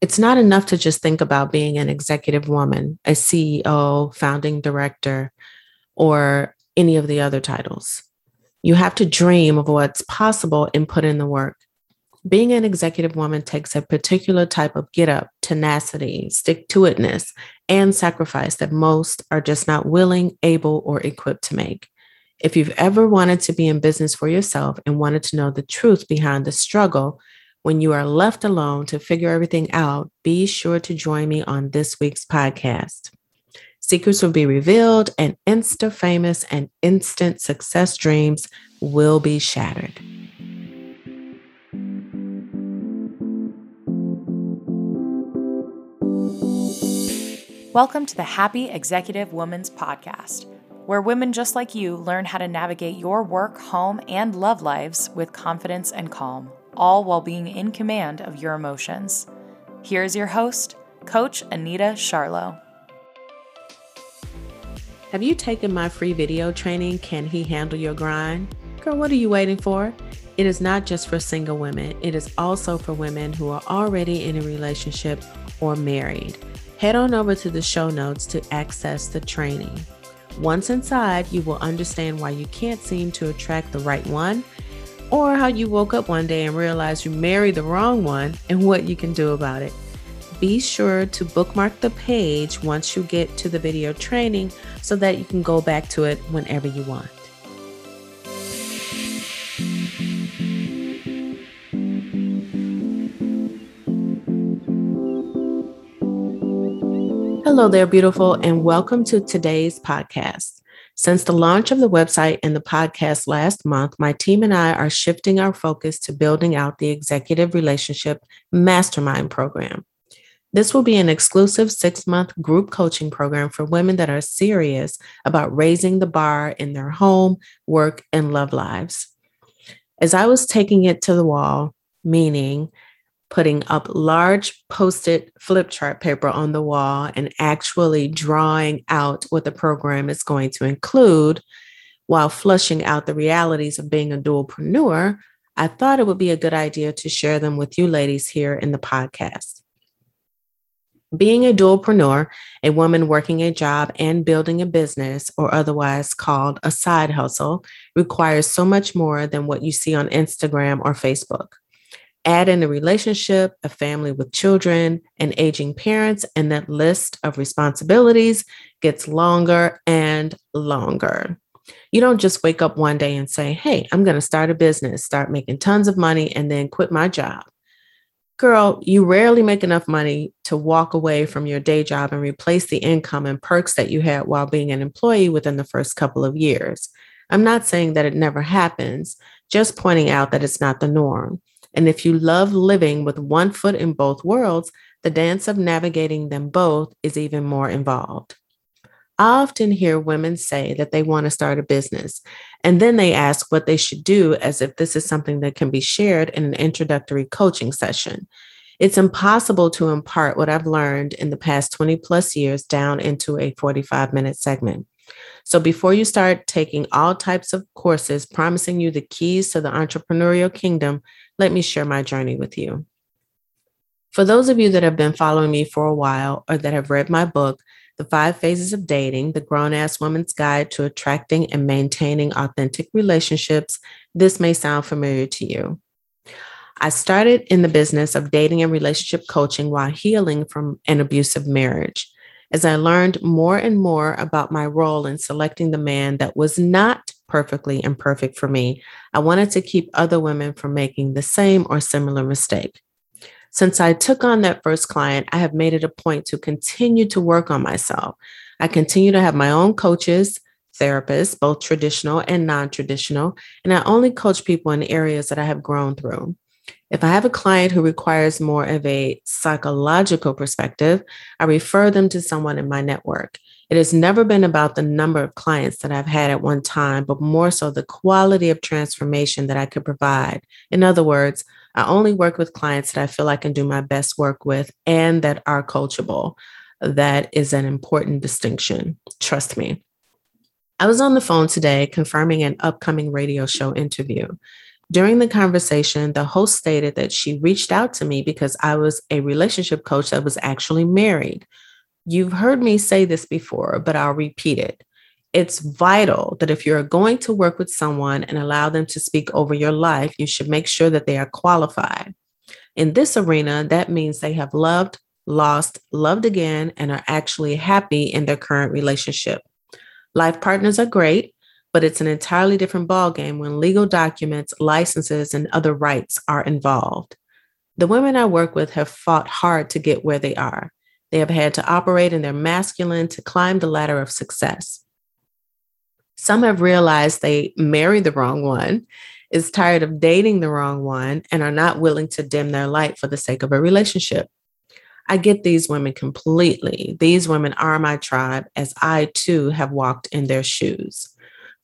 It's not enough to just think about being an executive woman, a CEO, founding director, or any of the other titles. You have to dream of what's possible and put in the work. Being an executive woman takes a particular type of get up, tenacity, stick to itness, and sacrifice that most are just not willing, able, or equipped to make. If you've ever wanted to be in business for yourself and wanted to know the truth behind the struggle when you are left alone to figure everything out, be sure to join me on this week's podcast. Secrets will be revealed, and insta famous and instant success dreams will be shattered. Welcome to the Happy Executive Woman's Podcast, where women just like you learn how to navigate your work, home, and love lives with confidence and calm, all while being in command of your emotions. Here's your host, Coach Anita Charlo. Have you taken my free video training, Can He Handle Your Grind? Girl, what are you waiting for? It is not just for single women, it is also for women who are already in a relationship or married. Head on over to the show notes to access the training. Once inside, you will understand why you can't seem to attract the right one, or how you woke up one day and realized you married the wrong one, and what you can do about it. Be sure to bookmark the page once you get to the video training so that you can go back to it whenever you want. Hello there, beautiful, and welcome to today's podcast. Since the launch of the website and the podcast last month, my team and I are shifting our focus to building out the Executive Relationship Mastermind program. This will be an exclusive six month group coaching program for women that are serious about raising the bar in their home, work, and love lives. As I was taking it to the wall, meaning putting up large post-it flip chart paper on the wall and actually drawing out what the program is going to include while flushing out the realities of being a dualpreneur, I thought it would be a good idea to share them with you ladies here in the podcast. Being a dualpreneur, a woman working a job and building a business, or otherwise called a side hustle, requires so much more than what you see on Instagram or Facebook. Add in a relationship, a family with children, and aging parents, and that list of responsibilities gets longer and longer. You don't just wake up one day and say, Hey, I'm going to start a business, start making tons of money, and then quit my job. Girl, you rarely make enough money to walk away from your day job and replace the income and perks that you had while being an employee within the first couple of years. I'm not saying that it never happens, just pointing out that it's not the norm. And if you love living with one foot in both worlds, the dance of navigating them both is even more involved. I often hear women say that they want to start a business, and then they ask what they should do as if this is something that can be shared in an introductory coaching session. It's impossible to impart what I've learned in the past 20 plus years down into a 45 minute segment. So before you start taking all types of courses promising you the keys to the entrepreneurial kingdom, let me share my journey with you. For those of you that have been following me for a while or that have read my book, The Five Phases of Dating The Grown Ass Woman's Guide to Attracting and Maintaining Authentic Relationships, this may sound familiar to you. I started in the business of dating and relationship coaching while healing from an abusive marriage. As I learned more and more about my role in selecting the man that was not perfectly imperfect for me, I wanted to keep other women from making the same or similar mistake. Since I took on that first client, I have made it a point to continue to work on myself. I continue to have my own coaches, therapists, both traditional and non traditional, and I only coach people in areas that I have grown through. If I have a client who requires more of a psychological perspective, I refer them to someone in my network. It has never been about the number of clients that I've had at one time, but more so the quality of transformation that I could provide. In other words, I only work with clients that I feel I can do my best work with and that are coachable. That is an important distinction. Trust me. I was on the phone today confirming an upcoming radio show interview. During the conversation, the host stated that she reached out to me because I was a relationship coach that was actually married. You've heard me say this before, but I'll repeat it. It's vital that if you're going to work with someone and allow them to speak over your life, you should make sure that they are qualified. In this arena, that means they have loved, lost, loved again, and are actually happy in their current relationship. Life partners are great, but it's an entirely different ballgame when legal documents, licenses, and other rights are involved. The women I work with have fought hard to get where they are. They have had to operate in their masculine to climb the ladder of success. Some have realized they married the wrong one, is tired of dating the wrong one, and are not willing to dim their light for the sake of a relationship. I get these women completely. These women are my tribe, as I too have walked in their shoes.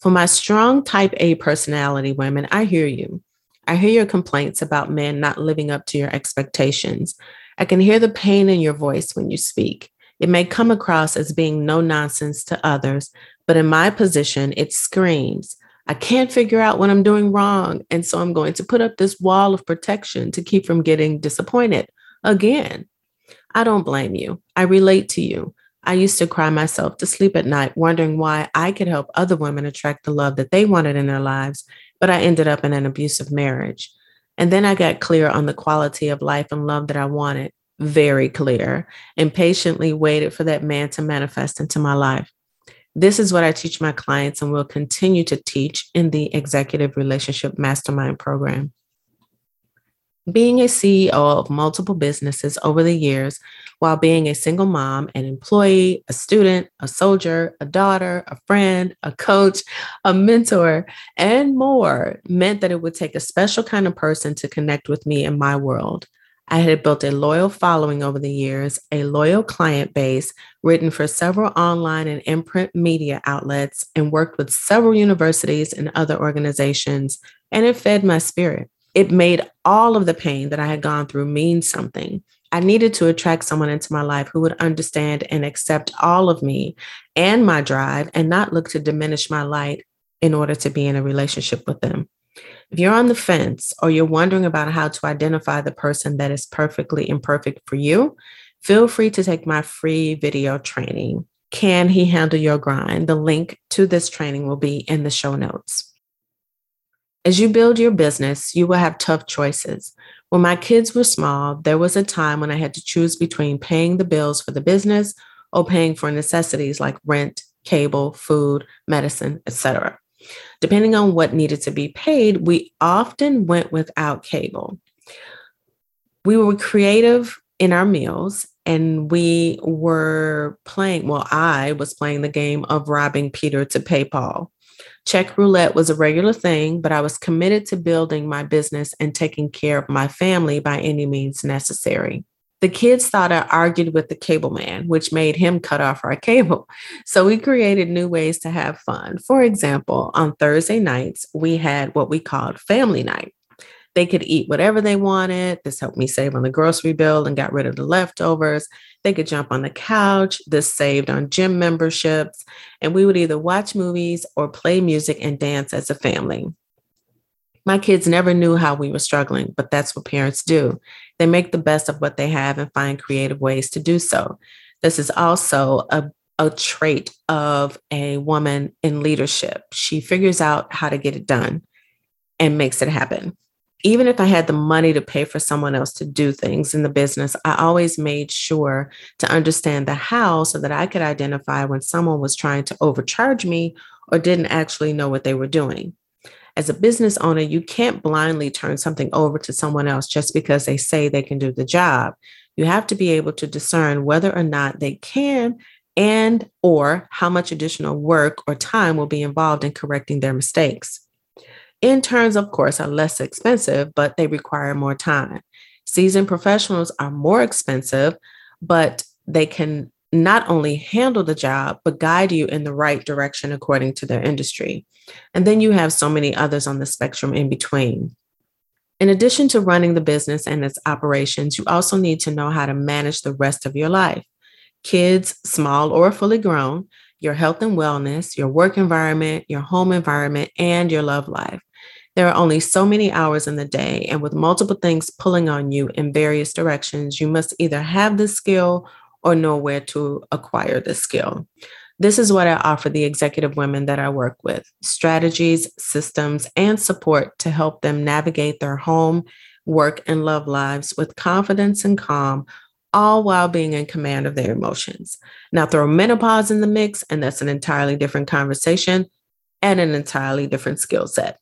For my strong type A personality women, I hear you. I hear your complaints about men not living up to your expectations. I can hear the pain in your voice when you speak. It may come across as being no nonsense to others, but in my position, it screams, I can't figure out what I'm doing wrong. And so I'm going to put up this wall of protection to keep from getting disappointed again. I don't blame you. I relate to you. I used to cry myself to sleep at night, wondering why I could help other women attract the love that they wanted in their lives, but I ended up in an abusive marriage. And then I got clear on the quality of life and love that I wanted, very clear, and patiently waited for that man to manifest into my life. This is what I teach my clients and will continue to teach in the Executive Relationship Mastermind program. Being a CEO of multiple businesses over the years, while being a single mom, an employee, a student, a soldier, a daughter, a friend, a coach, a mentor, and more, meant that it would take a special kind of person to connect with me in my world. I had built a loyal following over the years, a loyal client base, written for several online and imprint media outlets, and worked with several universities and other organizations, and it fed my spirit. It made all of the pain that I had gone through mean something. I needed to attract someone into my life who would understand and accept all of me and my drive and not look to diminish my light in order to be in a relationship with them. If you're on the fence or you're wondering about how to identify the person that is perfectly imperfect for you, feel free to take my free video training. Can he handle your grind? The link to this training will be in the show notes. As you build your business, you will have tough choices. When my kids were small, there was a time when I had to choose between paying the bills for the business or paying for necessities like rent, cable, food, medicine, etc. Depending on what needed to be paid, we often went without cable. We were creative in our meals and we were playing, well, I was playing the game of robbing Peter to pay Paul. Check roulette was a regular thing, but I was committed to building my business and taking care of my family by any means necessary. The kids thought I argued with the cable man, which made him cut off our cable. So we created new ways to have fun. For example, on Thursday nights, we had what we called family night. They could eat whatever they wanted. This helped me save on the grocery bill and got rid of the leftovers. They could jump on the couch. This saved on gym memberships. And we would either watch movies or play music and dance as a family. My kids never knew how we were struggling, but that's what parents do. They make the best of what they have and find creative ways to do so. This is also a, a trait of a woman in leadership. She figures out how to get it done and makes it happen. Even if I had the money to pay for someone else to do things in the business, I always made sure to understand the how so that I could identify when someone was trying to overcharge me or didn't actually know what they were doing as a business owner, you can't blindly turn something over to someone else just because they say they can do the job. You have to be able to discern whether or not they can and or how much additional work or time will be involved in correcting their mistakes. Interns, of course, are less expensive, but they require more time. Seasoned professionals are more expensive, but they can not only handle the job, but guide you in the right direction according to their industry. And then you have so many others on the spectrum in between. In addition to running the business and its operations, you also need to know how to manage the rest of your life kids, small or fully grown, your health and wellness, your work environment, your home environment, and your love life. There are only so many hours in the day, and with multiple things pulling on you in various directions, you must either have the skill or know where to acquire the skill. This is what I offer the executive women that I work with strategies, systems, and support to help them navigate their home, work, and love lives with confidence and calm, all while being in command of their emotions. Now, throw menopause in the mix, and that's an entirely different conversation and an entirely different skill set.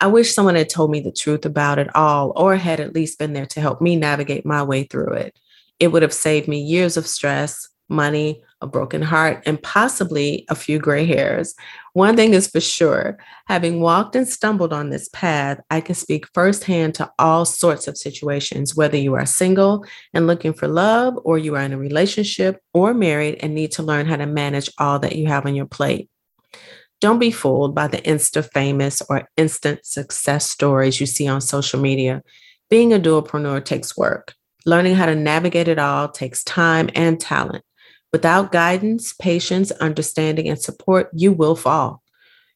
I wish someone had told me the truth about it all or had at least been there to help me navigate my way through it. It would have saved me years of stress, money, a broken heart, and possibly a few gray hairs. One thing is for sure having walked and stumbled on this path, I can speak firsthand to all sorts of situations, whether you are single and looking for love, or you are in a relationship or married and need to learn how to manage all that you have on your plate. Don't be fooled by the insta famous or instant success stories you see on social media. Being a dualpreneur takes work. Learning how to navigate it all takes time and talent. Without guidance, patience, understanding, and support, you will fall.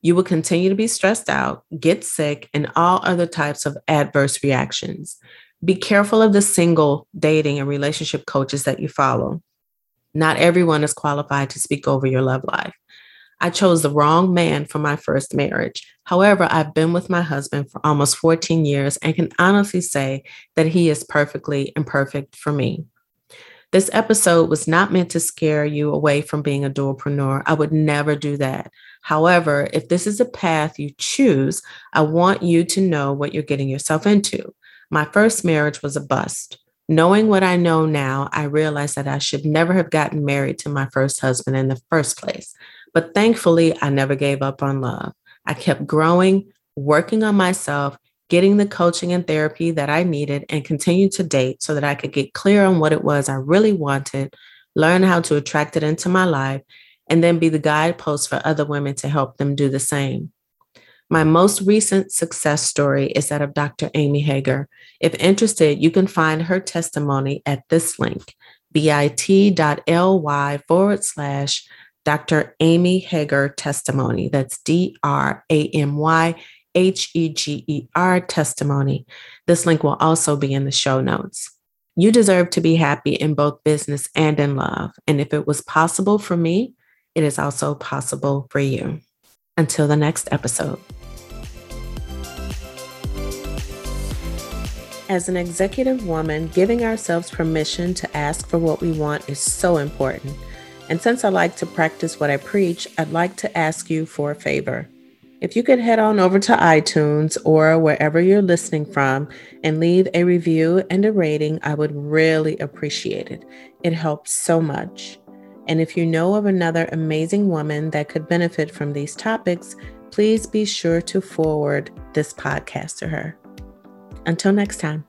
You will continue to be stressed out, get sick, and all other types of adverse reactions. Be careful of the single, dating, and relationship coaches that you follow. Not everyone is qualified to speak over your love life. I chose the wrong man for my first marriage. However, I've been with my husband for almost 14 years and can honestly say that he is perfectly imperfect for me. This episode was not meant to scare you away from being a dualpreneur. I would never do that. However, if this is a path you choose, I want you to know what you're getting yourself into. My first marriage was a bust. Knowing what I know now, I realized that I should never have gotten married to my first husband in the first place. But thankfully, I never gave up on love. I kept growing, working on myself, getting the coaching and therapy that I needed, and continued to date so that I could get clear on what it was I really wanted, learn how to attract it into my life, and then be the guidepost for other women to help them do the same. My most recent success story is that of Dr. Amy Heger. If interested, you can find her testimony at this link, bit.ly forward slash Dr. Amy Heger testimony. That's D R A M Y H E G E R testimony. This link will also be in the show notes. You deserve to be happy in both business and in love. And if it was possible for me, it is also possible for you. Until the next episode. As an executive woman, giving ourselves permission to ask for what we want is so important. And since I like to practice what I preach, I'd like to ask you for a favor. If you could head on over to iTunes or wherever you're listening from and leave a review and a rating, I would really appreciate it. It helps so much. And if you know of another amazing woman that could benefit from these topics, please be sure to forward this podcast to her. Until next time.